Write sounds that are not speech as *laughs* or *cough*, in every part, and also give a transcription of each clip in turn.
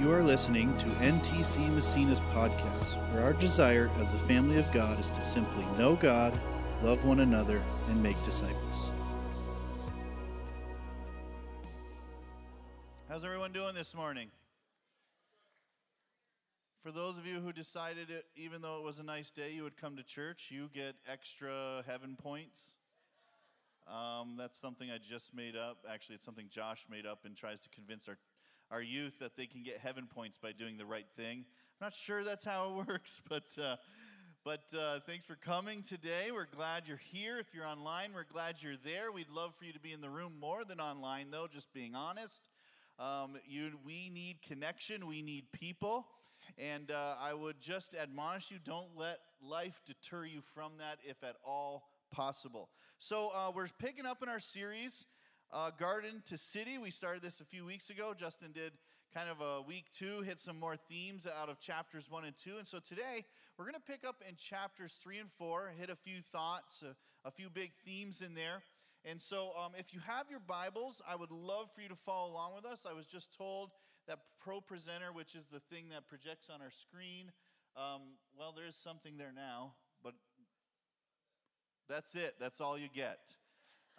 You are listening to NTC Massena's podcast, where our desire as the family of God is to simply know God, love one another, and make disciples. How's everyone doing this morning? For those of you who decided it, even though it was a nice day, you would come to church, you get extra heaven points. Um, that's something I just made up. Actually, it's something Josh made up and tries to convince our our youth that they can get heaven points by doing the right thing. I'm not sure that's how it *laughs* works, but. Uh, but uh, thanks for coming today. We're glad you're here. If you're online, we're glad you're there. We'd love for you to be in the room more than online, though, just being honest. Um, you, we need connection, we need people. And uh, I would just admonish you don't let life deter you from that if at all possible. So, uh, we're picking up in our series uh, Garden to City. We started this a few weeks ago. Justin did kind of a week two, hit some more themes out of chapters one and two. And so today we're going to pick up in chapters three and four, hit a few thoughts, a, a few big themes in there. And so, um, if you have your Bibles, I would love for you to follow along with us. I was just told that Pro Presenter, which is the thing that projects on our screen, um, well, there's something there now, but that's it. That's all you get.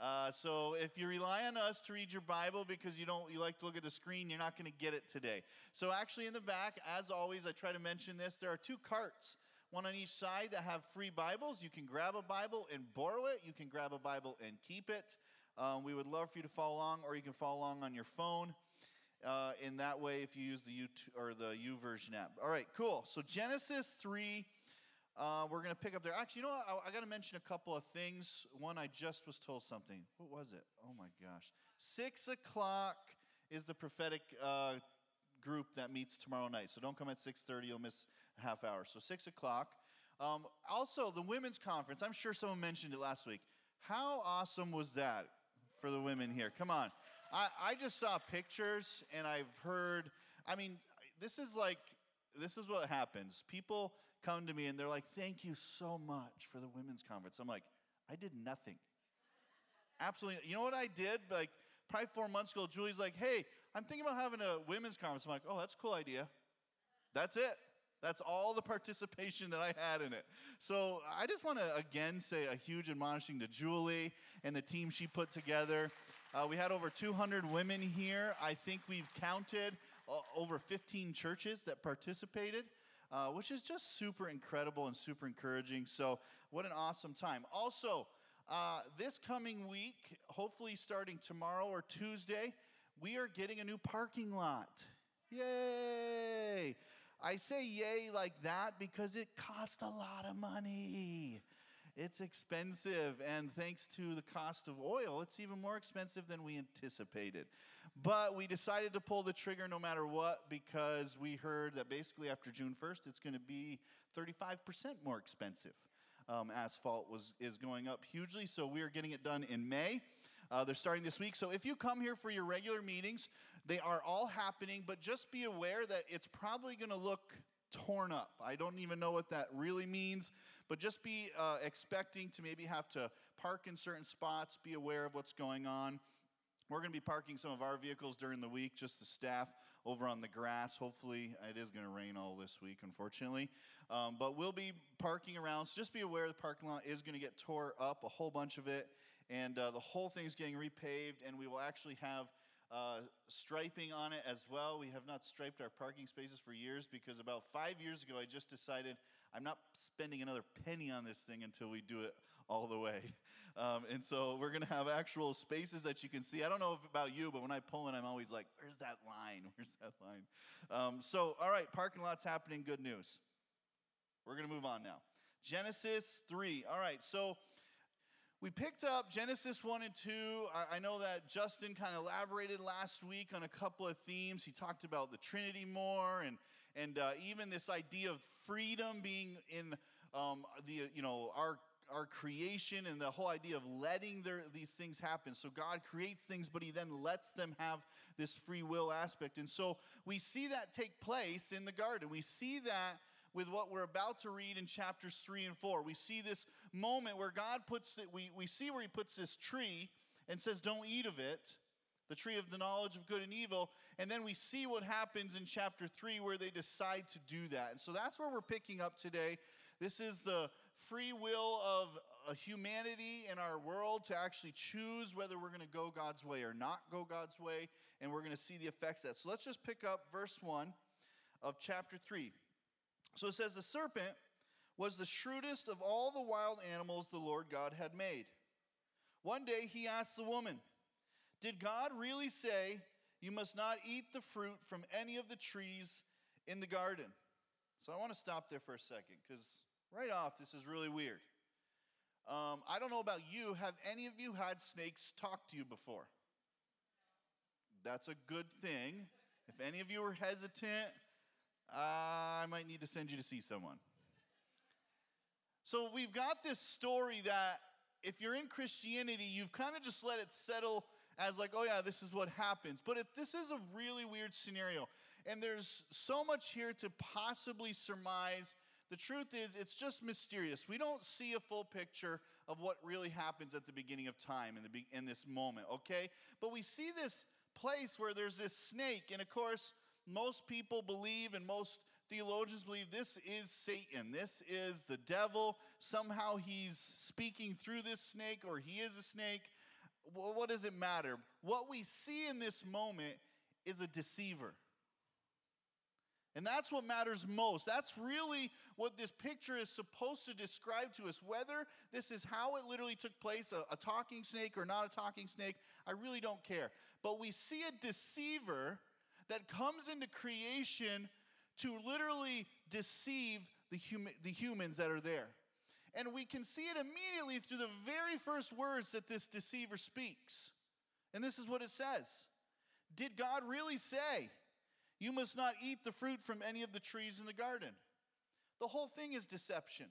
Uh, so if you rely on us to read your Bible because you don't you like to look at the screen, you're not going to get it today. So actually, in the back, as always, I try to mention this. There are two carts, one on each side that have free Bibles. You can grab a Bible and borrow it. You can grab a Bible and keep it. Um, we would love for you to follow along, or you can follow along on your phone. Uh, in that way, if you use the U or the YouVersion app. All right, cool. So Genesis three. Uh, we're going to pick up there. Actually, you know what? I, I got to mention a couple of things. One, I just was told something. What was it? Oh my gosh. Six o'clock is the prophetic uh, group that meets tomorrow night. So don't come at 6.30. You'll miss a half hour. So 6 o'clock. Um, also, the women's conference. I'm sure someone mentioned it last week. How awesome was that for the women here? Come on. I, I just saw pictures and I've heard, I mean, this is like, this is what happens. People come to me and they're like, Thank you so much for the women's conference. I'm like, I did nothing. Absolutely. You know what I did? Like, probably four months ago, Julie's like, Hey, I'm thinking about having a women's conference. I'm like, Oh, that's a cool idea. That's it. That's all the participation that I had in it. So I just want to again say a huge admonishing to Julie and the team she put together. Uh, we had over 200 women here. I think we've counted uh, over 15 churches that participated uh, which is just super incredible and super encouraging. So, what an awesome time. Also, uh, this coming week, hopefully starting tomorrow or Tuesday, we are getting a new parking lot. Yay! I say yay like that because it cost a lot of money. It's expensive, and thanks to the cost of oil, it's even more expensive than we anticipated. But we decided to pull the trigger no matter what because we heard that basically after June 1st, it's going to be 35% more expensive. Um, asphalt was is going up hugely, so we are getting it done in May. Uh, they're starting this week. So if you come here for your regular meetings, they are all happening, but just be aware that it's probably going to look torn up. I don't even know what that really means, but just be uh, expecting to maybe have to park in certain spots, be aware of what's going on. We're going to be parking some of our vehicles during the week, just the staff over on the grass. Hopefully, it is going to rain all this week, unfortunately. Um, but we'll be parking around, so just be aware the parking lot is going to get tore up, a whole bunch of it, and uh, the whole thing is getting repaved, and we will actually have uh, striping on it as well. We have not striped our parking spaces for years because about five years ago, I just decided I'm not spending another penny on this thing until we do it all the way. *laughs* Um, and so we're going to have actual spaces that you can see. I don't know about you, but when I pull in, I'm always like, where's that line? *laughs* Where's that line? Um, so, all right, parking lot's happening. Good news. We're going to move on now. Genesis 3. All right, so we picked up Genesis 1 and 2. I know that Justin kind of elaborated last week on a couple of themes. He talked about the Trinity more and, and uh, even this idea of freedom being in um, the, you know, our, our creation and the whole idea of letting their, these things happen. So God creates things, but He then lets them have this free will aspect. And so we see that take place in the garden. We see that with what we're about to read in chapters 3 and 4. We see this moment where God puts that we, we see where He puts this tree and says, Don't eat of it. the tree of the knowledge of good and evil. And then we see what happens in chapter 3 where they decide to do that. And so that's where we're picking up today. This is the free will of humanity in our world to actually choose whether we're going to go God's way or not go God's way. And we're going to see the effects of that. So let's just pick up verse 1 of chapter 3. So it says, The serpent was the shrewdest of all the wild animals the Lord God had made. One day he asked the woman, did God really say you must not eat the fruit from any of the trees in the garden? So I want to stop there for a second because right off, this is really weird. Um, I don't know about you. Have any of you had snakes talk to you before? That's a good thing. If any of you are hesitant, I might need to send you to see someone. So we've got this story that if you're in Christianity, you've kind of just let it settle as like, oh yeah, this is what happens. But if this is a really weird scenario, and there's so much here to possibly surmise, the truth is it's just mysterious. We don't see a full picture of what really happens at the beginning of time in, the in this moment, okay? But we see this place where there's this snake, and of course, most people believe and most theologians believe this is Satan. This is the devil. Somehow he's speaking through this snake, or he is a snake what does it matter? What we see in this moment is a deceiver. And that's what matters most. That's really what this picture is supposed to describe to us. Whether this is how it literally took place, a, a, talking snake or not a talking snake, I really don't care. But we see a deceiver that comes into creation to literally deceive the, hum- the humans that are there. And we can see it immediately through the very first words that this deceiver speaks. And this is what it says Did God really say, You must not eat the fruit from any of the trees in the garden? The whole thing is deception.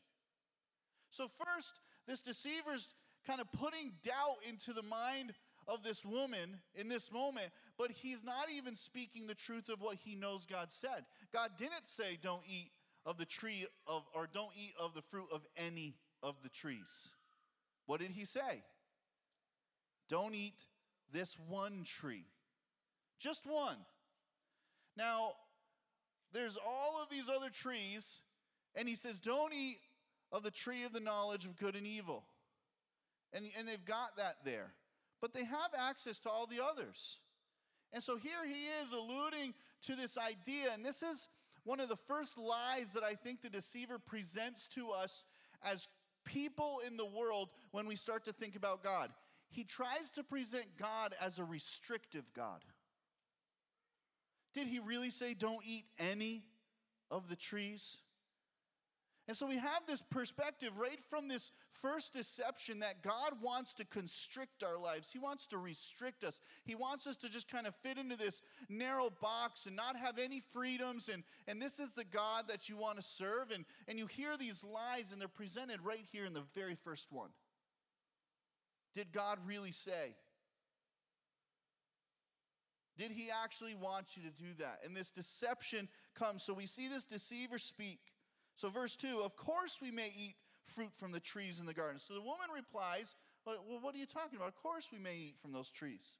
So, first, this deceiver's kind of putting doubt into the mind of this woman in this moment, but he's not even speaking the truth of what he knows God said. God didn't say, Don't eat of the tree of, or don't eat of the fruit of any of the trees. What did he say? Don't eat this one tree. Just one. Now, there's all of these other trees, and he says, Don't eat of the tree of the knowledge of good and evil. And, and they've got that there. But they have access to all the others. And so here he is alluding to this idea, and this is one of the first lies that I think the deceiver presents to us as people in the world when we start to think about God. He tries to present God as a restrictive God. Did he really say, don't eat any of the trees? And so we have this perspective right from this first deception that God wants to constrict our lives. He wants to restrict us. He wants us to just kind of fit into this narrow box and not have any freedoms. And, and this is the God that you want to serve. And, and you hear these lies, and they're presented right here in the very first one. Did God really say? Did he actually want you to do that? And this deception comes. So we see this deceiver speak. So, verse 2 Of course we may eat fruit from the trees in the garden. So the woman replies, Well, what are you talking about? Of course we may eat from those trees.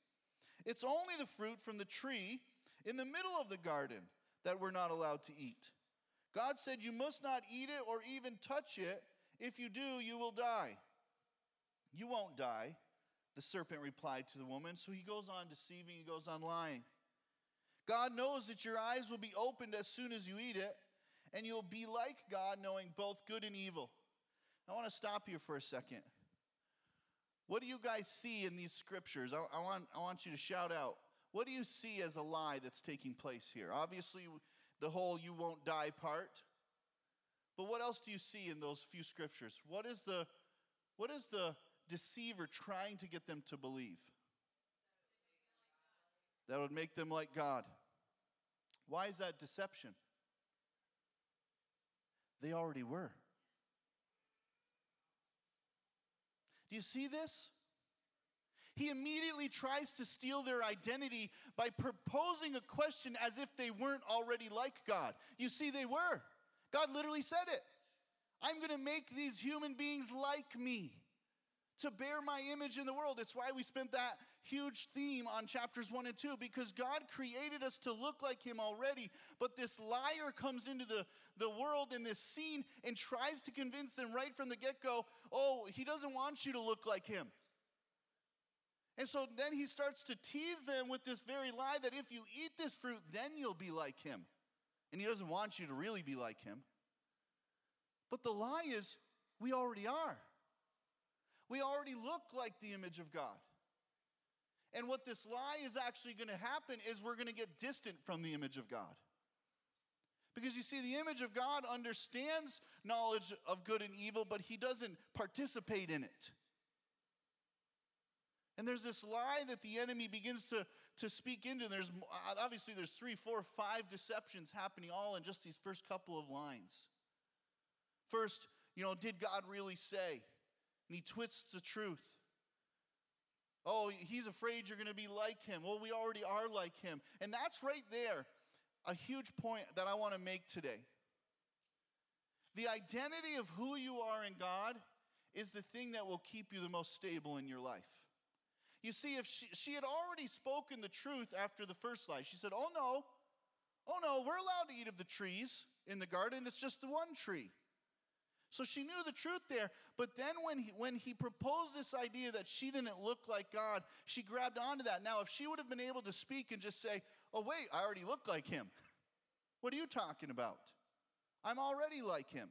It's only the fruit from the tree in the middle of the garden that we're not allowed to eat. God said, You must not eat it or even touch it. If you do, you will die. You won't die, the serpent replied to the woman. So he goes on deceiving, he goes on lying. God knows that your eyes will be opened as soon as you eat it and you'll be like God, knowing both good and evil. I want to stop you for a second. What do you guys see in these scriptures? I, I, want, I want you to shout out. What do you see as a lie that's taking place here? Obviously, the whole you won't die part. But what else do you see in those few scriptures? What is the, what is the deceiver trying to get them to believe? That would make them like God. Why is that deception? They already were. Do you see this? He immediately tries to steal their identity by proposing a question as if they weren't already like God. You see, they were. God literally said it I'm going to make these human beings like me to bear my image in the world. It's why we spent that huge theme on chapters one and two, because God created us to look like Him already. But this liar comes into the, the world in this scene and tries to convince them right from the get go oh, He doesn't want you to look like Him. And so then He starts to tease them with this very lie that if you eat this fruit, then you'll be like Him. And He doesn't want you to really be like Him. But the lie is, we already are. We already look like the image of God. And what this lie is actually going to happen is we're going to get distant from the image of God. Because you see, the image of God understands knowledge of good and evil, but he doesn't participate in it. And there's this lie that the enemy begins to, to speak into. There's obviously there's three, four, five deceptions happening all in just these first couple of lines. First, you know, did God really say? And he twists the truth. Oh, he's afraid you're going to be like him. Well, we already are like him. And that's right there a huge point that I want to make today. The identity of who you are in God is the thing that will keep you the most stable in your life. You see, if she, she had already spoken the truth after the first lie, she said, Oh no, oh no, we're allowed to eat of the trees in the garden, it's just the one tree. So she knew the truth there. But then when he, when he proposed this idea that she didn't look like God, she grabbed onto that. Now, if she would have been able to speak and just say, Oh, wait, I already look like him. *laughs* What are you talking about? I'm already like him.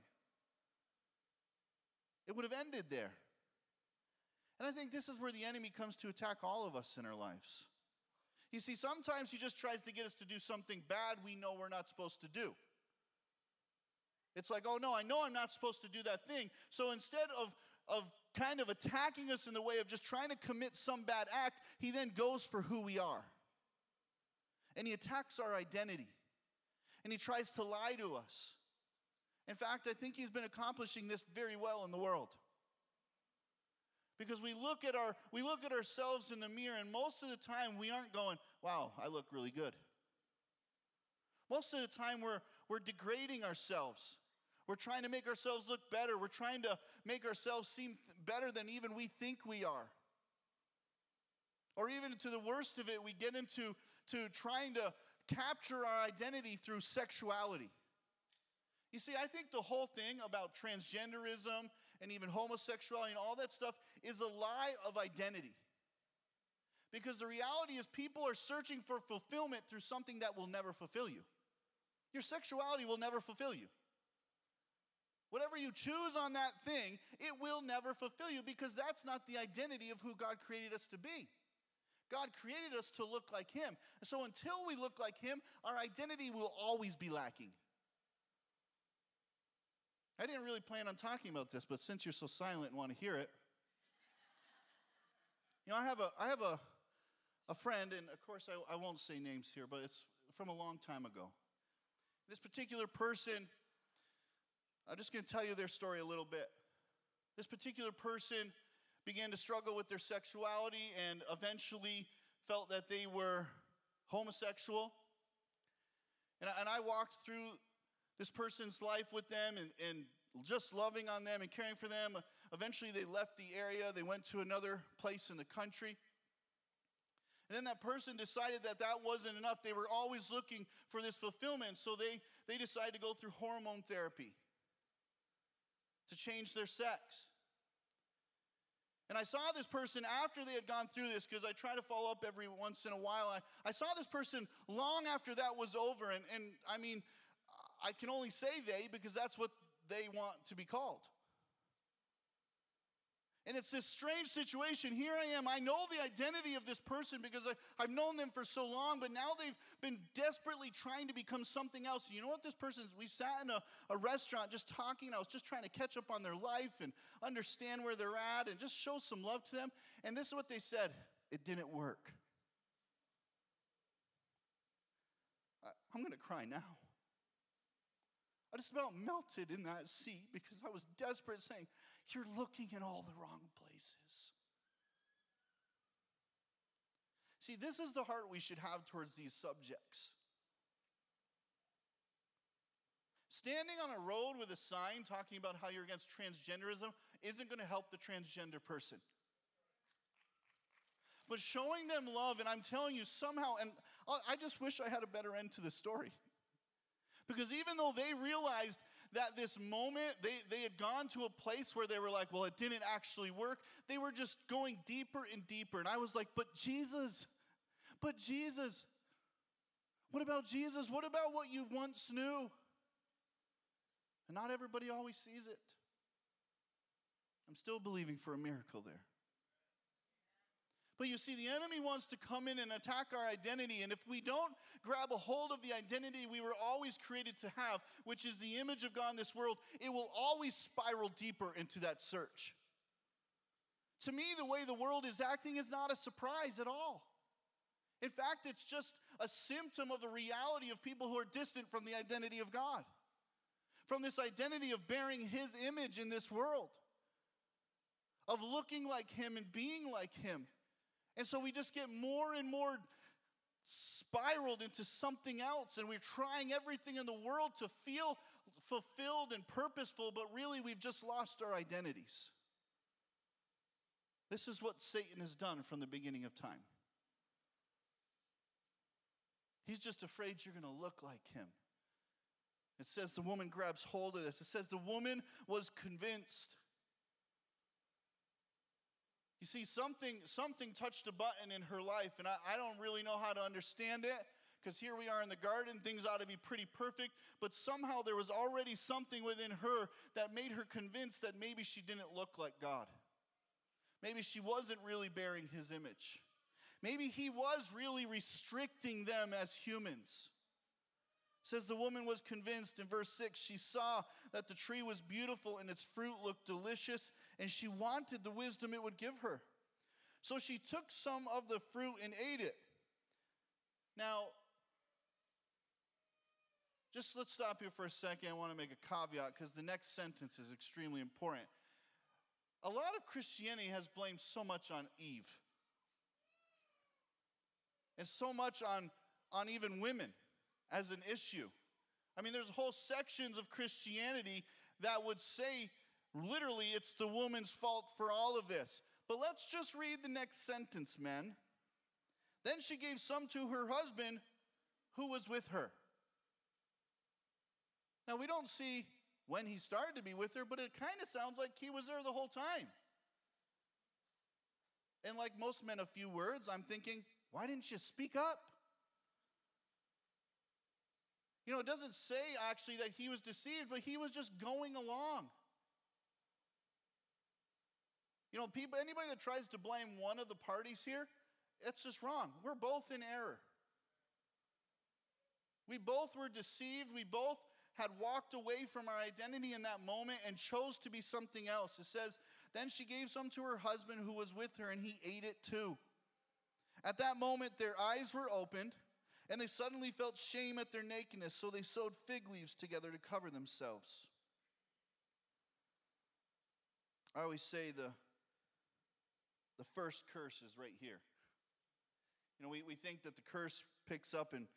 It would have ended there. And I think this is where the enemy comes to attack all of us in our lives. You see, sometimes he just tries to get us to do something bad we know we're not supposed to do. It's like, oh no, I know I'm not supposed to do that thing. So instead of, of kind of attacking us in the way of just trying to commit some bad act, he then goes for who we are. And he attacks our identity. And he tries to lie to us. In fact, I think he's been accomplishing this very well in the world. Because we look at our we look at ourselves in the mirror and most of the time we aren't going, "Wow, I look really good." Most of the time we're we're degrading ourselves. We're trying to make ourselves look better. We're trying to make ourselves seem better than even we think we are. Or even to the worst of it, we get into to trying to capture our identity through sexuality. You see, I think the whole thing about transgenderism and even homosexuality and all that stuff is a lie of identity. Because the reality is, people are searching for fulfillment through something that will never fulfill you. Your sexuality will never fulfill you. Whatever you choose on that thing, it will never fulfill you because that's not the identity of who God created us to be. God created us to look like Him. So until we look like Him, our identity will always be lacking. I didn't really plan on talking about this, but since you're so silent and want to hear it, *laughs* you know, I have a, I have a, a friend, and of course I, I won't say names here, but it's from a long time ago. This particular person I'm just going to tell you their story a little bit. This particular person began to struggle with their sexuality and eventually felt that they were homosexual. And, and I walked through this person's life with them and, and just loving on them and caring for them. Eventually, they left the area, they went to another place in the country. And then that person decided that that wasn't enough. They were always looking for this fulfillment, so they, they decided to go through hormone therapy to change their sex. And I saw this person after they had gone through this, because I try to follow up every once in a while. I, I saw this person long after that was over. And, and I mean, I can only say they because that's what they want to be called. And it's this strange situation. Here I am. I know the identity of this person because I, have known them for so long, but now they've been desperately trying to become something else. You know what this person is? We sat in a, a restaurant just talking. I was just trying to catch up on their life and understand where they're at and just show some love to them. And this is what they said it didn't work. I, I'm going to cry now. I just about melted in that seat because I was desperate, saying, You're looking in all the wrong places. See, this is the heart we should have towards these subjects. Standing on a road with a sign talking about how you're against transgenderism isn't going to help the transgender person. but showing them love. And I'm telling you, somehow, and I just wish I had a better end to the story. Because even though they realized that this moment, they, they had gone to a place where they were like, well, it didn't actually work, they were just going deeper and deeper. And I was like, but Jesus, but Jesus, what about Jesus? What about what you once knew? And not everybody always sees it. I'm still believing for a miracle there. But you see, the enemy wants to come in and attack our identity. And if we don't grab a hold of the identity we were always created to have, which is the image of God in this world, it will always spiral deeper into that search. To me, the way the world is acting is not a surprise at all. In fact, it's just a symptom of the reality of people who are distant from the identity of God, from this identity of bearing His image in this world, of looking like Him and being like Him. And so we just get more and more spiraled into something else, and we're trying everything in the world to feel fulfilled and purposeful, but really we've just lost our identities. This is what Satan has done from the beginning of time. He's just afraid you're going to look like him. It says the woman grabs hold of this. It says the woman was convinced. You see, something, something touched a button in her life, and I, I don't really know how to understand it because here we are in the garden, things ought to be pretty perfect, but somehow there was already something within her that made her convinced that maybe she didn't look like God. Maybe she wasn't really bearing his image. Maybe he was really restricting them as humans. Says the woman was convinced in verse 6 she saw that the tree was beautiful and its fruit looked delicious and she wanted the wisdom it would give her. So she took some of the fruit and ate it. Now just let's stop here for a second. I want to make a caveat because the next sentence is extremely important. A lot of christianity has blamed so much on eve and so much on, on even women as an issue. I mean, there's whole sections of Christianity that would say literally it's the woman's fault for all of this. But let's just read the next sentence, men. Then she gave some to her husband who was with her. Now, we don't see when he started to be with her, but it kind of sounds like he was there the whole time. And like most men of few words, I'm thinking, why didn't you speak up? You know, it doesn't say actually that he was deceived, but he was just going along. You know, people anybody that tries to blame one of the parties here, it's just wrong. We're both in error. We both were deceived. We both had walked away from our identity in that moment and chose to be something else. It says, Then she gave some to her husband who was with her, and he ate it too. At that moment, their eyes were opened, and they suddenly felt shame at their nakedness, so they sewed fig leaves together to cover themselves. I always say the, the first curse is right here. You know, we, we think that the curse picks up in,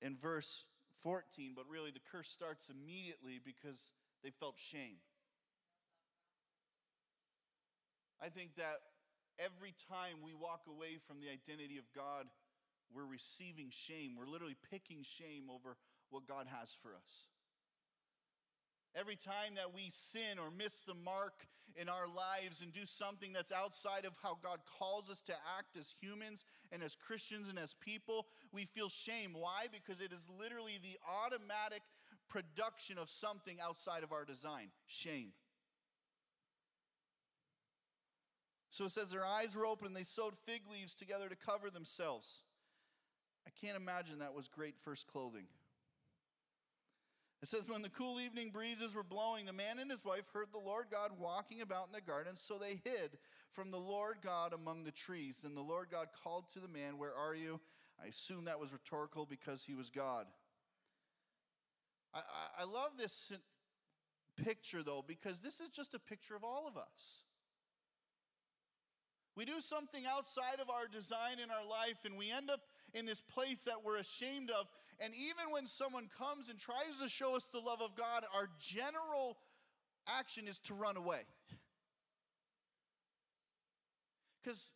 in verse 14, but really the curse starts immediately because they felt shame. I think that every time we walk away from the identity of God, we're receiving shame. We're literally picking shame over what God has for us. Every time that we sin or miss the mark in our lives and do something that's outside of how God calls us to act as humans and as Christians and as people, we feel shame. Why? Because it is literally the automatic production of something outside of our design shame. So it says their eyes were open and they sewed fig leaves together to cover themselves. Can't imagine that was great first clothing. It says, when the cool evening breezes were blowing, the man and his wife heard the Lord God walking about in the garden, so they hid from the Lord God among the trees. Then the Lord God called to the man, Where are you? I assume that was rhetorical because he was God. I, I, I love this picture, though, because this is just a picture of all of us. We do something outside of our design in our life, and we end up in this place that we're ashamed of. And even when someone comes and tries to show us the love of God, our general action is to run away. *laughs* Because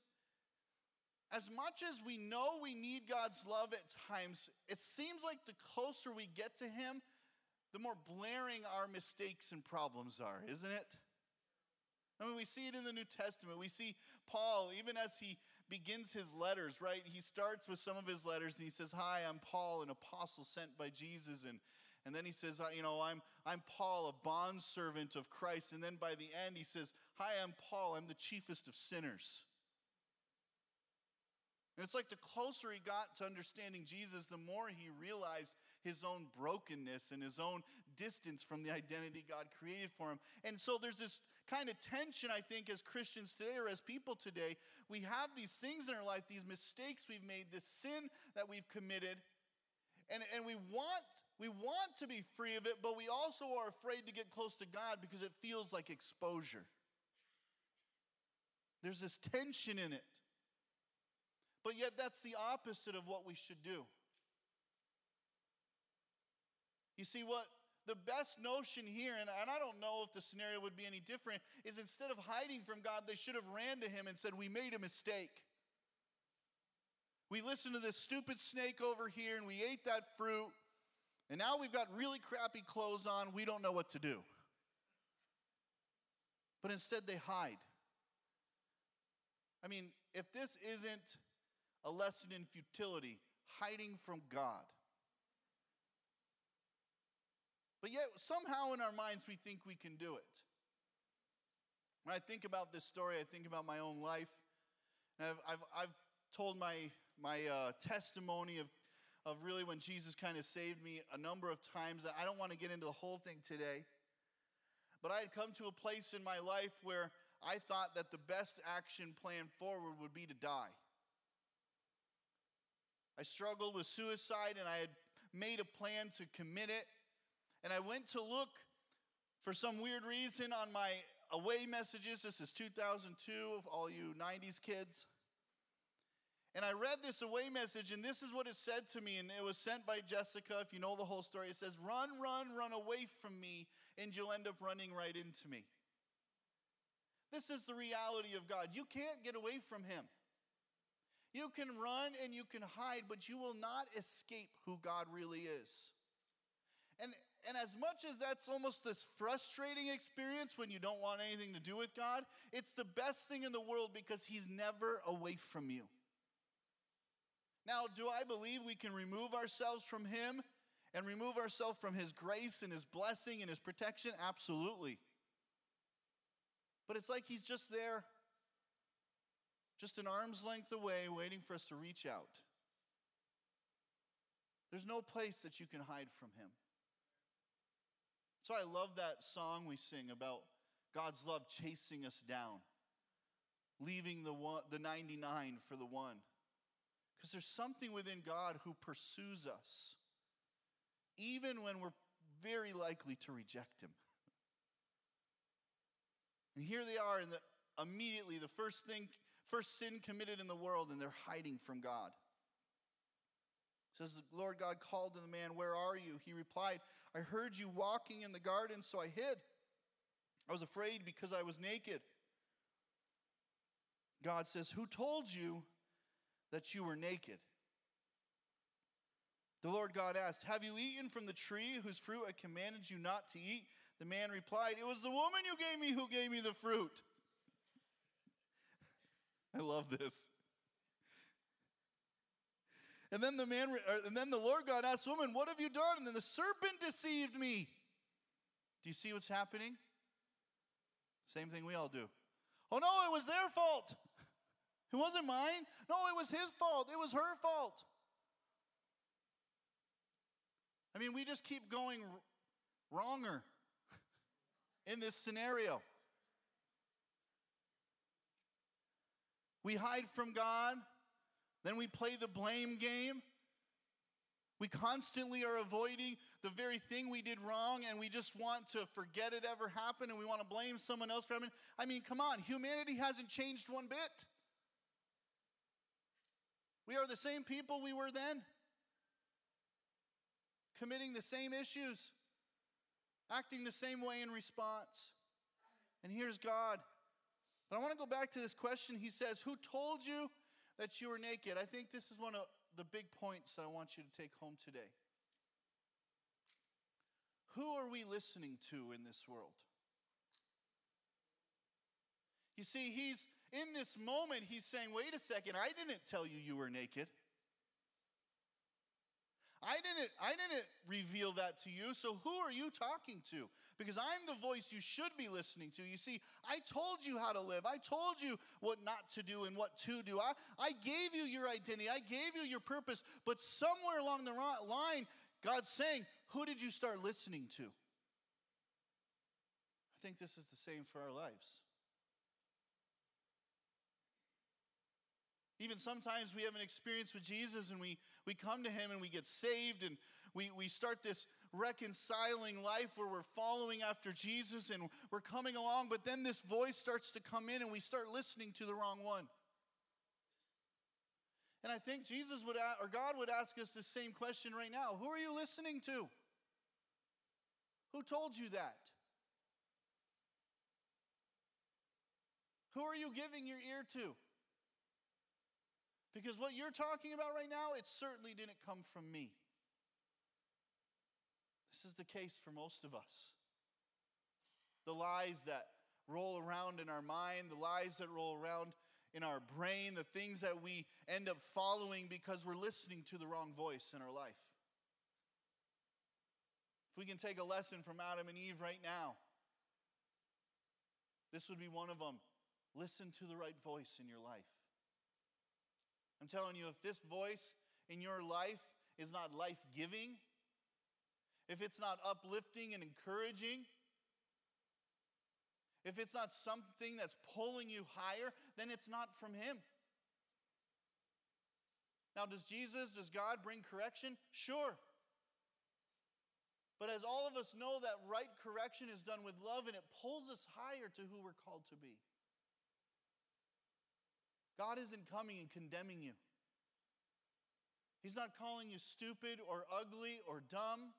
as much as we know we need God's love at times, it seems like the closer we get to Him, the more blaring our mistakes and problems are, isn't it? I mean, we see it in the New Testament. We see Paul, even as he begins his letters, right? He starts with some of his letters and he says, Hi, I'm Paul, an apostle sent by Jesus. And, and then he says, You know, I'm, I'm Paul, a bondservant of Christ. And then by the end, he says, Hi, I'm Paul, I'm the chiefest of sinners. And it's like the closer he got to understanding Jesus, the more he realized his own brokenness and his own distance from the identity God created for him. And so there's this kind of tension, I think, as Christians today or as people today. We have these things in our life, these mistakes we've made, this sin that we've committed. And, and we want we want to be free of it, but we also are afraid to get close to God because it feels like exposure. There's this tension in it. But yet, that's the opposite of what we should do. You see, what the best notion here, and, I don't know if the scenario would be any different, is instead of hiding from God, they should have ran to him and said, We made a mistake. We listened to this stupid snake over here and we ate that fruit, and now we've got really crappy clothes on. We don't know what to do. But instead, they hide. I mean, if this isn't a lesson in futility, hiding from God. But yet, somehow in our minds, we think we can do it. When I think about this story, I think about my own life. And I've, I've, I've told my, my uh, testimony of, of really when Jesus kind of saved me a number of times. I don't want to get into the whole thing today. But I had come to a place in my life where I thought that the best action plan forward would be to die. I struggled with suicide and I had made a plan to commit it. And I went to look for some weird reason on my away messages. This is 2002, of all you 90s kids. And I read this away message, and this is what it said to me. And it was sent by Jessica. If you know the whole story, it says, Run, run, run away from me, and you'll end up running right into me. This is the reality of God. You can't get away from Him. You can run and you can hide, but you will not escape who God really is. And, and as much as that's almost this frustrating experience when you don't want anything to do with God, it's the best thing in the world because He's never away from you. Now, do I believe we can remove ourselves from Him and remove ourselves from His grace and His blessing and His protection? Absolutely. But it's like He's just there just an arm's length away, waiting for us to reach out. There's no place that you can hide from Him. So I love that song we sing about God's love chasing us down, leaving the, one, the 99 for the one. Because there's something within God who pursues us, even when we're very likely to reject Him. And here they are, and the, immediately the first thing first sin committed in the world and they're hiding from God. Says the Lord God called to the man, Where are you? He replied, I heard you walking in the garden, so I hid. I was afraid because I was naked. God says, Who told you that you were naked? The Lord God asked, Have you eaten from the tree whose fruit I commanded you not to eat? The man replied, It was the woman you gave me who gave me the fruit. *laughs* I love this. And then the man, and then the Lord God asked woman, What have you done? And then the serpent deceived me. Do you see what's happening? Same thing we all do. Oh no, it was their fault. It wasn't mine. No, it was his fault. It was her fault. I mean, we just keep going wronger *laughs* in this scenario. We hide from God. Then we play the blame game. We constantly are avoiding the very thing we did wrong and we just want to forget it ever happened and we want to blame someone else for it. I mean, come on, humanity hasn't changed one bit. We are the same people we were then, committing the same issues, acting the same way in response. And here's God but I want to go back to this question. He says, Who told you that you were naked. I think this is one of the big points I want you to take home today. Who are we listening to in this world? You see, he's in this moment, he's saying, wait a second, I didn't tell you you were naked. I didn't, I didn't reveal that to you, so who are you talking to? Because I'm the voice you should be listening to. You see, I told you how to live. I told you what not to do and what to do. I, I gave you your identity. I gave you your purpose. But somewhere along the line, God's saying, who did you start listening to? I think this is the same for our lives. Even sometimes we have an experience with Jesus and we, we come to him and we get saved and we, we start this reconciling life where we're following after Jesus and we're coming along, but then this voice starts to come in and we start listening to the wrong one. And I think Jesus would, or God would ask us the same question right now Who are you listening to? Who told you that? Who are you giving your ear to? Because what you're talking about right now, it certainly didn't come from me. This is the case for most of us. The lies that roll around in our mind, the lies that roll around in our brain, the things that we end up following because we're listening to the wrong voice in our life. If we can take a lesson from Adam and Eve right now, this would be one of them. Listen to the right voice in your life. I'm telling you, if this voice in your life is not life giving, if it's not uplifting and encouraging, if it's not something that's pulling you higher, then it's not from Him. Now, does Jesus, does God bring correction? Sure. But as all of us know, that right correction is done with love and it pulls us higher to who we're called to be. God isn't coming and condemning you. He's not calling you stupid or ugly or dumb.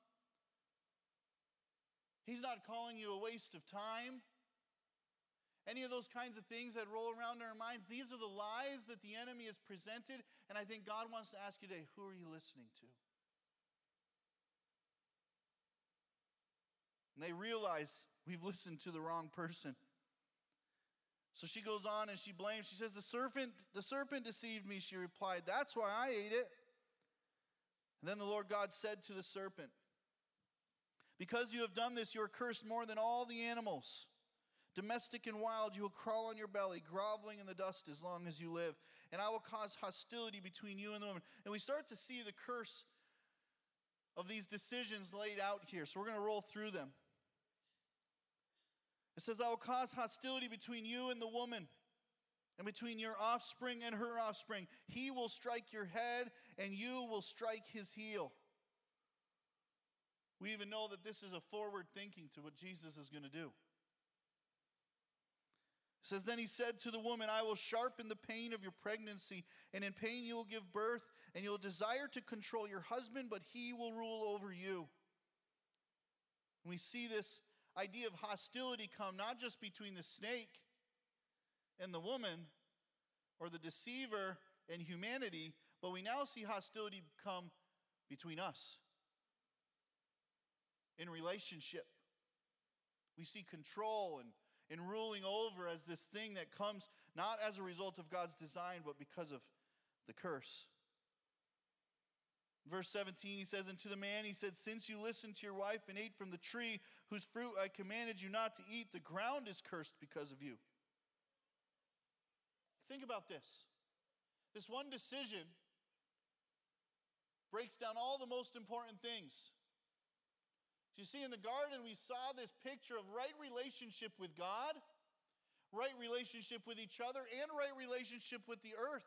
He's not calling you a waste of time. Any of those kinds of things that roll around in our minds, these are the lies that the enemy has presented. And I think God wants to ask you today who are you listening to? And they realize we've listened to the wrong person. So she goes on and she blames. She says, The serpent, the serpent deceived me, she replied. That's why I ate it. And then the Lord God said to the serpent, Because you have done this, you are cursed more than all the animals. Domestic and wild, you will crawl on your belly, groveling in the dust as long as you live. And I will cause hostility between you and the woman. And we start to see the curse of these decisions laid out here. So we're going to roll through them. It says, I will cause hostility between you and the woman, and between your offspring and her offspring. He will strike your head, and you will strike his heel. We even know that this is a forward thinking to what Jesus is going to do. It says, Then he said to the woman, I will sharpen the pain of your pregnancy, and in pain you will give birth, and you'll desire to control your husband, but he will rule over you. And we see this idea of hostility come not just between the snake and the woman or the deceiver and humanity, but we now see hostility come between us in relationship. We see control and, and ruling over as this thing that comes not as a result of God's design, but because of the curse. Verse 17, he says, And to the man he said, Since you listened to your wife and ate from the tree whose fruit I commanded you not to eat, the ground is cursed because of you. Think about this. This one decision breaks down all the most important things. You see, in the garden, we saw this picture of right relationship with God, right relationship with each other, and right relationship with the earth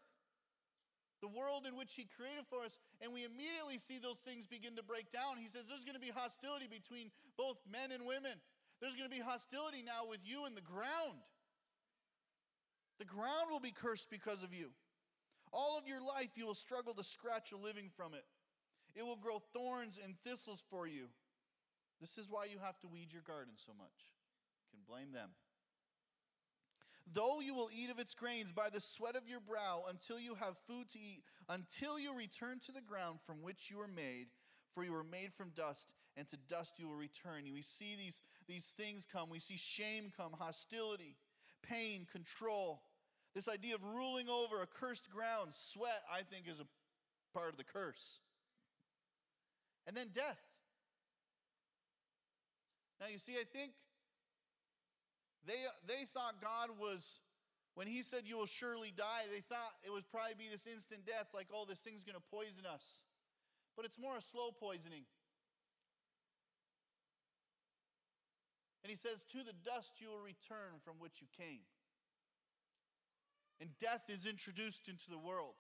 the world in which He created for us, and we immediately see those things begin to break down. He says there's going to be hostility between both men and women. There's going to be hostility now with you and the ground. The ground will be cursed because of you. All of your life, you will struggle to scratch a living from it. It will grow thorns and thistles for you. This is why you have to weed your garden so much. You can blame them. Though you will eat of its grains by the sweat of your brow until you have food to eat, until you return to the ground from which you were made, for you were made from dust, and to dust you will return. We see these, these things come. We see shame come, hostility, pain, control. This idea of ruling over a cursed ground, sweat, I think, is a part of the curse. And then death. Now, you see, I think they, they thought God was, when He said, You will surely die, they thought it would probably be this instant death, like, oh, this thing's going to poison us. But it's more a slow poisoning. And He says, To the dust you will return from which you came. And death is introduced into the world.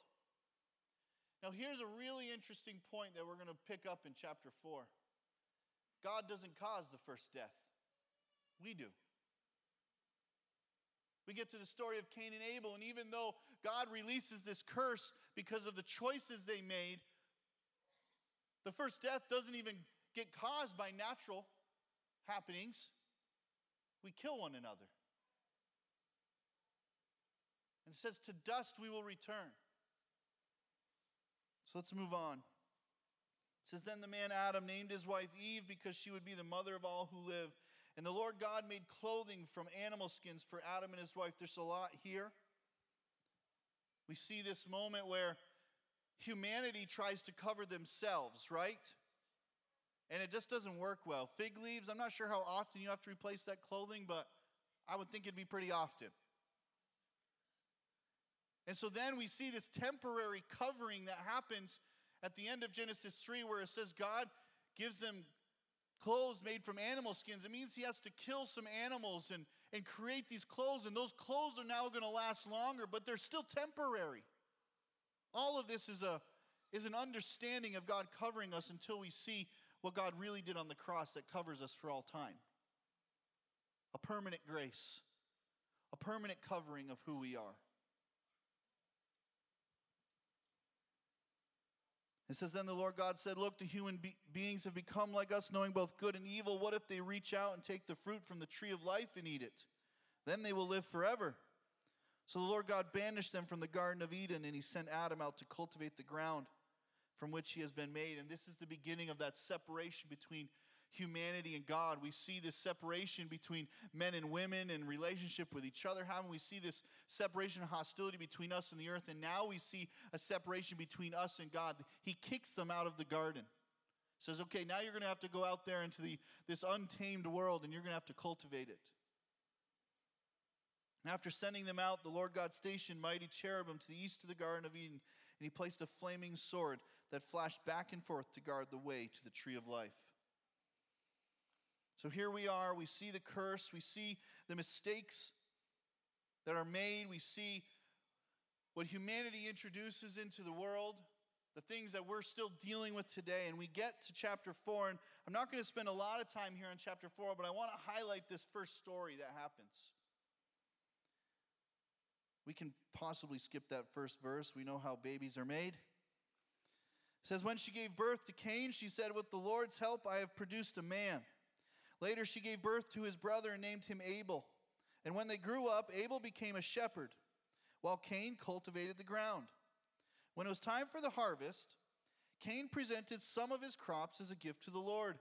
Now, here's a really interesting point that we're going to pick up in chapter 4. God doesn't cause the first death, we do. We get to the story of Cain and Abel, and even though God releases this curse because of the choices they made, the first death doesn't even get caused by natural happenings. We kill one another. And it says, To dust we will return. So let's move on. It says, Then the man Adam named his wife Eve because she would be the mother of all who live. And the Lord God made clothing from animal skins for Adam and his wife. There's a lot here. We see this moment where humanity tries to cover themselves, right? And it just doesn't work well. Fig leaves, I'm not sure how often you have to replace that clothing, but I would think it'd be pretty often. And so then we see this temporary covering that happens at the end of Genesis 3, where it says God gives them clothes made from animal skins. It means he has to kill some animals and, and create these clothes, and those clothes are now going to last longer, but they're still temporary. All of this is, a, is an understanding of God covering us until we see what God really did on the cross that covers us for all time a permanent grace, a permanent covering of who we are. It says, Then the Lord God said, Look, the human be- beings have become like us, knowing both good and evil. What if they reach out and take the fruit from the tree of life and eat it? Then they will live forever. So the Lord God banished them from the Garden of Eden, and he sent Adam out to cultivate the ground from which he has been made. And this is the beginning of that separation between humanity and God. We see this separation between men and women and relationship with each other. Haven't we see this separation and hostility between us and the earth? And now we see a separation between us and God. He kicks them out of the garden. Says, okay, now you're going to have to go out there into the, this untamed world and you're going to have to cultivate it. And after sending them out, the Lord God stationed mighty cherubim to the east of the Garden of Eden, and he placed a flaming sword that flashed back and forth to guard the way to the tree of life. So here we are. We see the curse. We see the mistakes that are made. We see what humanity introduces into the world, the things that we're still dealing with today. And we get to chapter 4. And I'm not going to spend a lot of time here on chapter 4, but I want to highlight this first story that happens. We can possibly skip that first verse. We know how babies are made. It says, When she gave birth to Cain, she said, With the Lord's help, I have produced a man. Later, she gave birth to his brother and named him Abel. And when they grew up, Abel became a shepherd, while Cain cultivated the ground. When it was time for the harvest, Cain presented some of his crops as a gift to the Lord.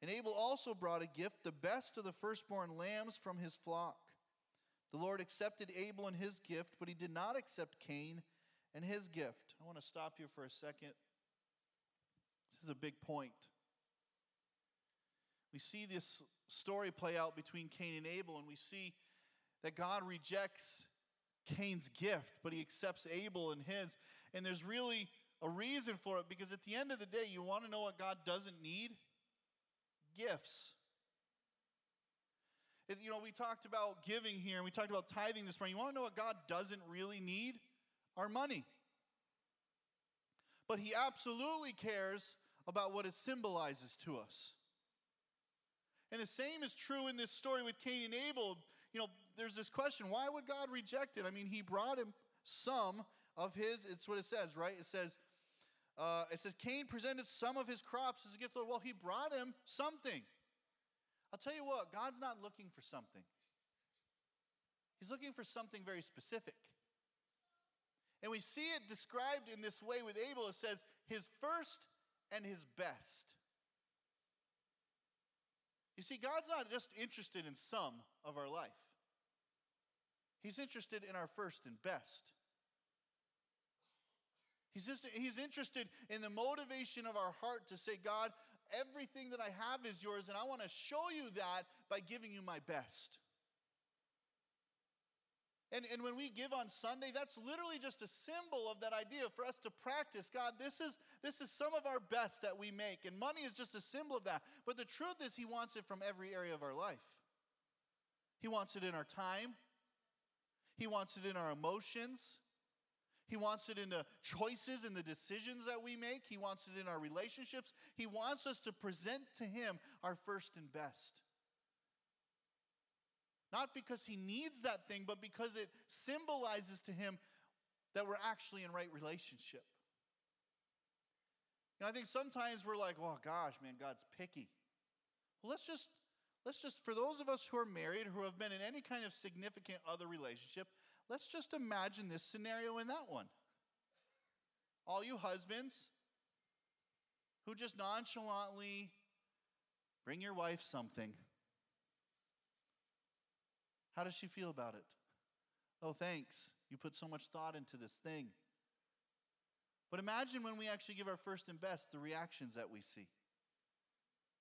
And Abel also brought a gift, the best of the firstborn lambs from his flock. The Lord accepted Abel and his gift, but he did not accept Cain and his gift. I want to stop here for a second. This is a big point. We see this story play out between Cain and Abel, and we see that God rejects Cain's gift, but he accepts Abel and his. And there's really a reason for it because at the end of the day, you want to know what God doesn't need? Gifts. You know, we talked about giving here, and we talked about tithing this morning. You want to know what God doesn't really need? Our money. But He absolutely cares about what it symbolizes to us. And the same is true in this story with Cain and Abel. You know, there's this question why would God reject it? I mean, he brought him some of his, it's what it says, right? It says, uh, it says, Cain presented some of his crops as a gift. Well, he brought him something. I'll tell you what, God's not looking for something. He's looking for something very specific. And we see it described in this way with Abel. It says, his first and his best. You see, God's not just interested in some of our life, He's interested in our first and best. He's, just, he's interested in the motivation of our heart to say, God, everything that I have is yours, and I want to show you that by giving you my best. And, and when we give on Sunday, that's literally just a symbol of that idea for us to practice. God, this is, this is some of our best that we make, and money is just a symbol of that. But the truth is, He wants it from every area of our life. He wants it in our time, He wants it in our emotions, He wants it in the choices and the decisions that we make, He wants it in our relationships. He wants us to present to Him our first and best. Not because he needs that thing, but because it symbolizes to him that we're actually in right relationship. Know, I think sometimes we're like, oh gosh, man, God's picky. Well, let's just let's just for those of us who are married, who have been in any kind of significant other relationship, let's just imagine this scenario in that one. All you husbands who just nonchalantly bring your wife something how does she feel about it? Oh, thanks. You put so much thought into this thing. But imagine when we actually give our first and best, the reactions that we see.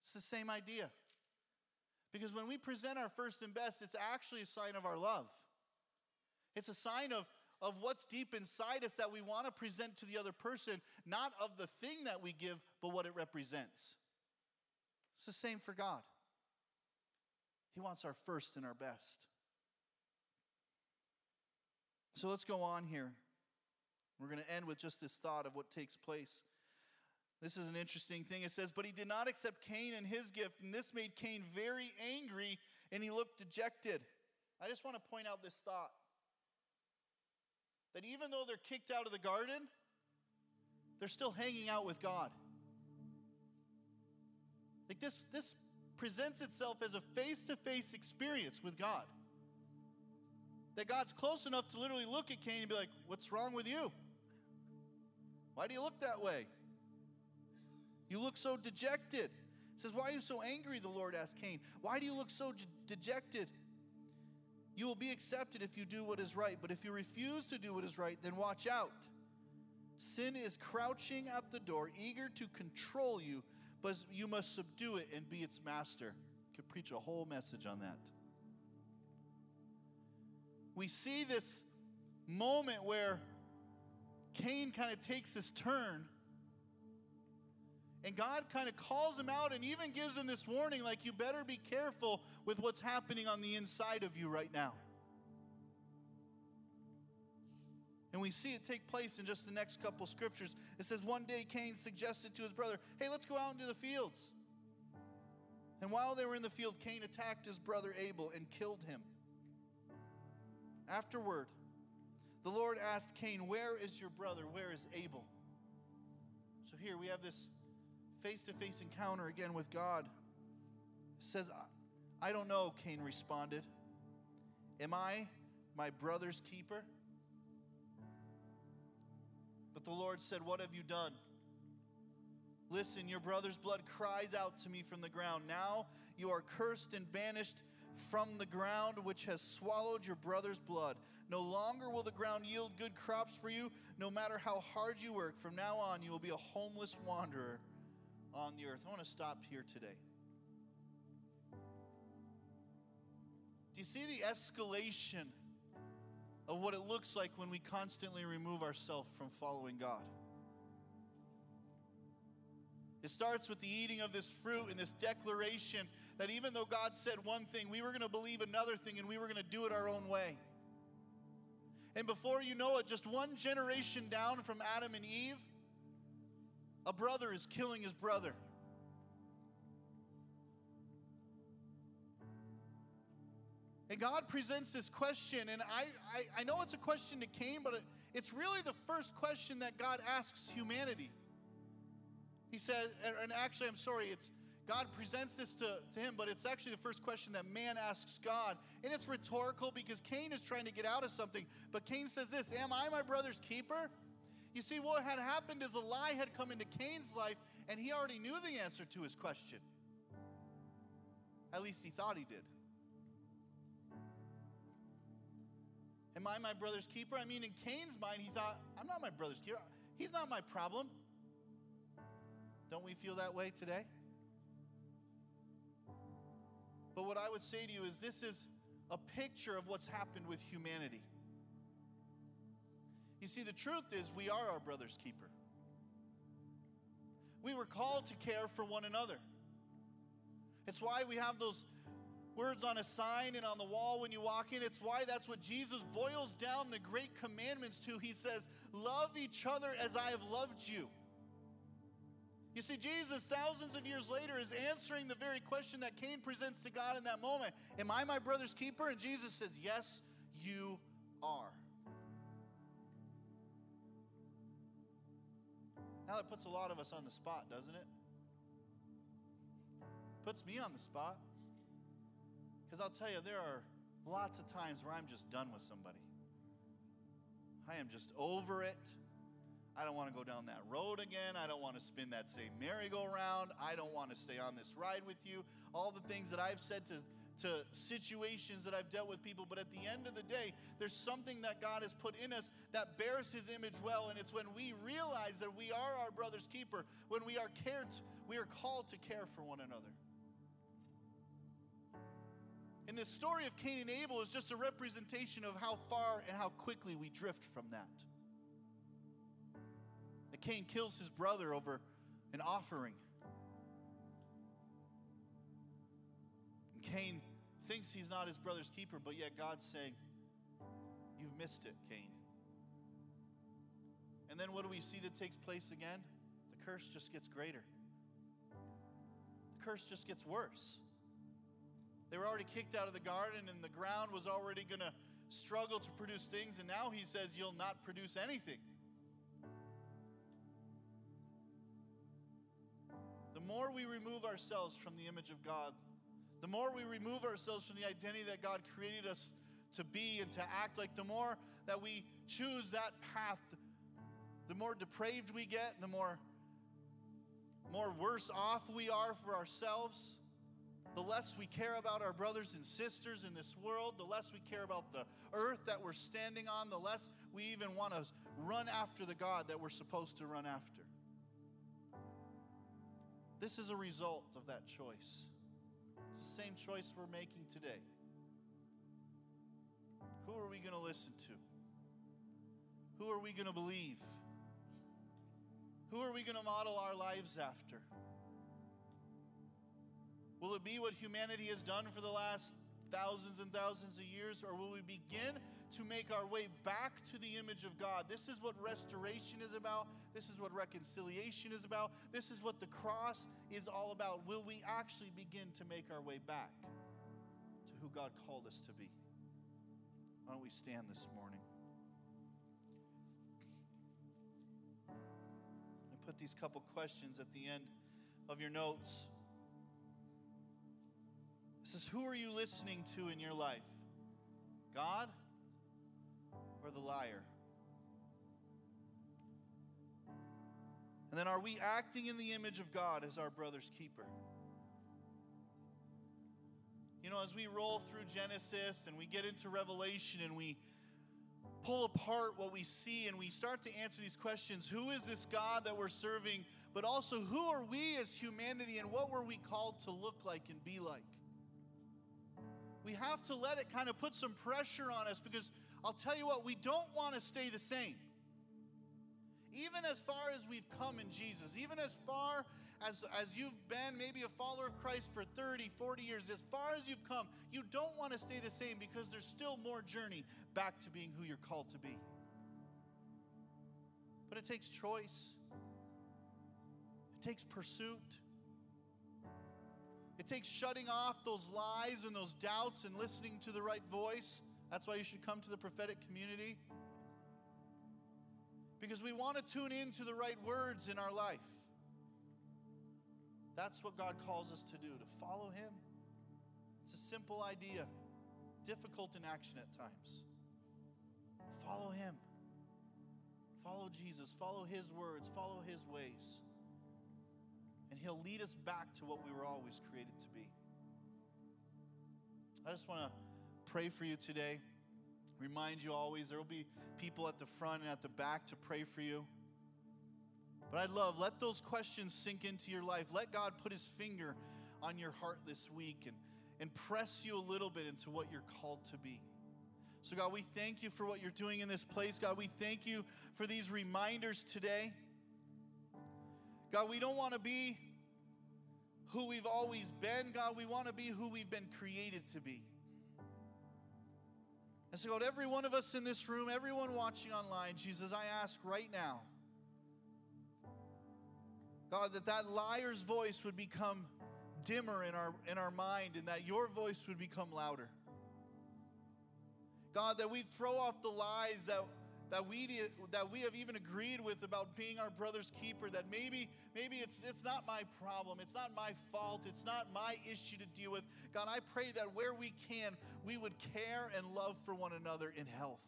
It's the same idea. Because when we present our first and best, it's actually a sign of our love. It's a sign of, of what's deep inside us that we want to present to the other person, not of the thing that we give, but what it represents. It's the same for God. He wants our first and our best. So let's go on here. We're going to end with just this thought of what takes place. This is an interesting thing. It says, But he did not accept Cain and his gift, and this made Cain very angry, and he looked dejected. I just want to point out this thought that even though they're kicked out of the garden, they're still hanging out with God. Like this, this presents itself as a face to face experience with God that God's close enough to literally look at Cain and be like, What's wrong with you? Why do you look that way? You look so dejected. It says, Why are you so angry? The Lord asked Cain. Why do you look so de- dejected? You will be accepted if you do what is right, but if you refuse to do what is right, then watch out. Sin is crouching at the door, eager to control you, but you must subdue it and be its master. Could preach a whole message on that we see this moment where Cain kind of takes this turn. And God kind of calls him out and even gives him this warning like, you better be careful with what's happening on the inside of you right now. And we see it take place in just the next couple scriptures. It says, One day Cain suggested to his brother, Hey, let's go out into the fields. And while they were in the field, Cain attacked his brother Abel and killed him. Afterward, the Lord asked Cain, Where is your brother? Where is Abel? So here we have this face to face encounter again with God. It says, I don't know, Cain responded. Am I my brother's keeper? But the Lord said, What have you done? Listen, your brother's blood cries out to me from the ground. Now you are cursed and banished from the ground which has swallowed your brother's blood. No longer will the ground yield good crops for you, no matter how hard you work. From now on, you will be a homeless wanderer on the earth. I want to stop here today. Do you see the escalation of what it looks like when we constantly remove ourselves from following God? It starts with the eating of this fruit and this declaration that even though God said one thing, we were going to believe another thing and we were going to do it our own way. And before you know it, just one generation down from Adam and Eve, a brother is killing his brother. And God presents this question, and I, I, I, know it's a question to Cain, but it, it's really the first question that God asks humanity. He says, and actually, I'm sorry, it's God presents this to, to him, but it's actually the first question that man asks God. And it's rhetorical because Cain is trying to get out of something. But Cain says this Am I my brother's keeper? You see, what had happened is a lie had come into Cain's life, and he already knew the answer to his question. At least he thought he did. Am I my brother's keeper? I mean, in Cain's mind, he thought, I'm not my brother's keeper. He's not my problem. Don't we feel that way today? But what I would say to you is this is a picture of what's happened with humanity. You see, the truth is, we are our brother's keeper. We were called to care for one another. It's why we have those words on a sign and on the wall when you walk in. It's why that's what Jesus boils down the great commandments to. He says, Love each other as I have loved you. You see, Jesus, thousands of years later, is answering the very question that Cain presents to God in that moment Am I my brother's keeper? And Jesus says, Yes, you are. Now that puts a lot of us on the spot, doesn't it? Puts me on the spot. Because I'll tell you, there are lots of times where I'm just done with somebody. I am just over it. I don't want to go down that road again. I don't want to spin that same merry-go-round. I don't want to stay on this ride with you. All the things that I've said to, to situations that I've dealt with people. But at the end of the day, there's something that God has put in us that bears his image well. And it's when we realize that we are our brother's keeper, when we are cared, we are called to care for one another. And the story of Cain and Abel is just a representation of how far and how quickly we drift from that. Cain kills his brother over an offering. And Cain thinks he's not his brother's keeper, but yet God's saying, You've missed it, Cain. And then what do we see that takes place again? The curse just gets greater. The curse just gets worse. They were already kicked out of the garden, and the ground was already going to struggle to produce things, and now he says, You'll not produce anything. More we remove ourselves from the image of God, the more we remove ourselves from the identity that God created us to be and to act like, the more that we choose that path, the more depraved we get, the more, more worse off we are for ourselves the less we care about our brothers and sisters in this world, the less we care about the earth that we're standing on, the less we even want to run after the God that we're supposed to run after. This is a result of that choice. It's the same choice we're making today. Who are we going to listen to? Who are we going to believe? Who are we going to model our lives after? Will it be what humanity has done for the last thousands and thousands of years, or will we begin to make our way back to the image of God? This is what restoration is about. This is what reconciliation is about. This is what the cross is all about. Will we actually begin to make our way back to who God called us to be? Why don't we stand this morning? And put these couple questions at the end of your notes. It says, Who are you listening to in your life? God or the liar? And then are we acting in the image of God as our brother's keeper? You know, as we roll through Genesis and we get into Revelation and we pull apart what we see and we start to answer these questions who is this God that we're serving? But also, who are we as humanity and what were we called to look like and be like? we have to let it kind of put some pressure on us because I'll tell you what, we don't want to stay the same. Even as far as we've come in Jesus, even as far as, as you've been maybe a follower of Christ for 30, 40 years, as far as you've come, you don't want to stay the same because there's still more journey back to being who you're called to be. But it takes choice, it takes pursuit. It takes shutting off those lies and those doubts and listening to the right voice. That's why you should come to the prophetic community. Because we want to tune in to the right words in our life. That's what God calls us to do, to follow Him. It's a simple idea, difficult in action at times. Follow Him. Follow Jesus. Follow His words. Follow His ways. And He'll lead us back to what we were always created to be. I just want to pray for you today. Remind you always there will be people at the front and at the back to pray for you. But I'd love, let those questions sink into your life. Let God put his finger on your heart this week and, and press you a little bit into what you're called to be. So, God, we thank you for what you're doing in this place. God, we thank you for these reminders today. God, we don't want to be who we've always been. God, we want to be who we've been created to be. And so, God, every one of us in this room, everyone watching online, Jesus, I ask right now, God, that that liar's voice would become dimmer in our, in our mind and that your voice would become louder. God, that we throw off the lies that, that, we, that we have even agreed with about being our brother's keeper, that maybe, maybe it's, it's not my problem, it's not my fault, it's not my issue to deal with. God, I pray that where we can, we would care and love for one another in health.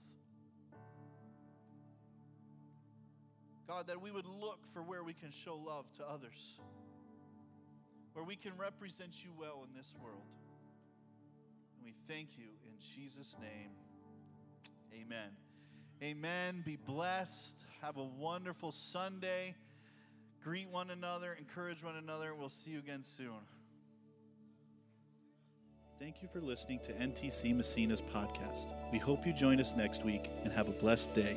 God, that we would look for where we can show love to others, where we can represent you well in this world. And we thank you in Jesus' name. Amen. Amen. Be blessed. Have a wonderful Sunday. Greet one another, encourage one another. We'll see you again soon. Thank you for listening to NTC Massena's podcast. We hope you join us next week and have a blessed day.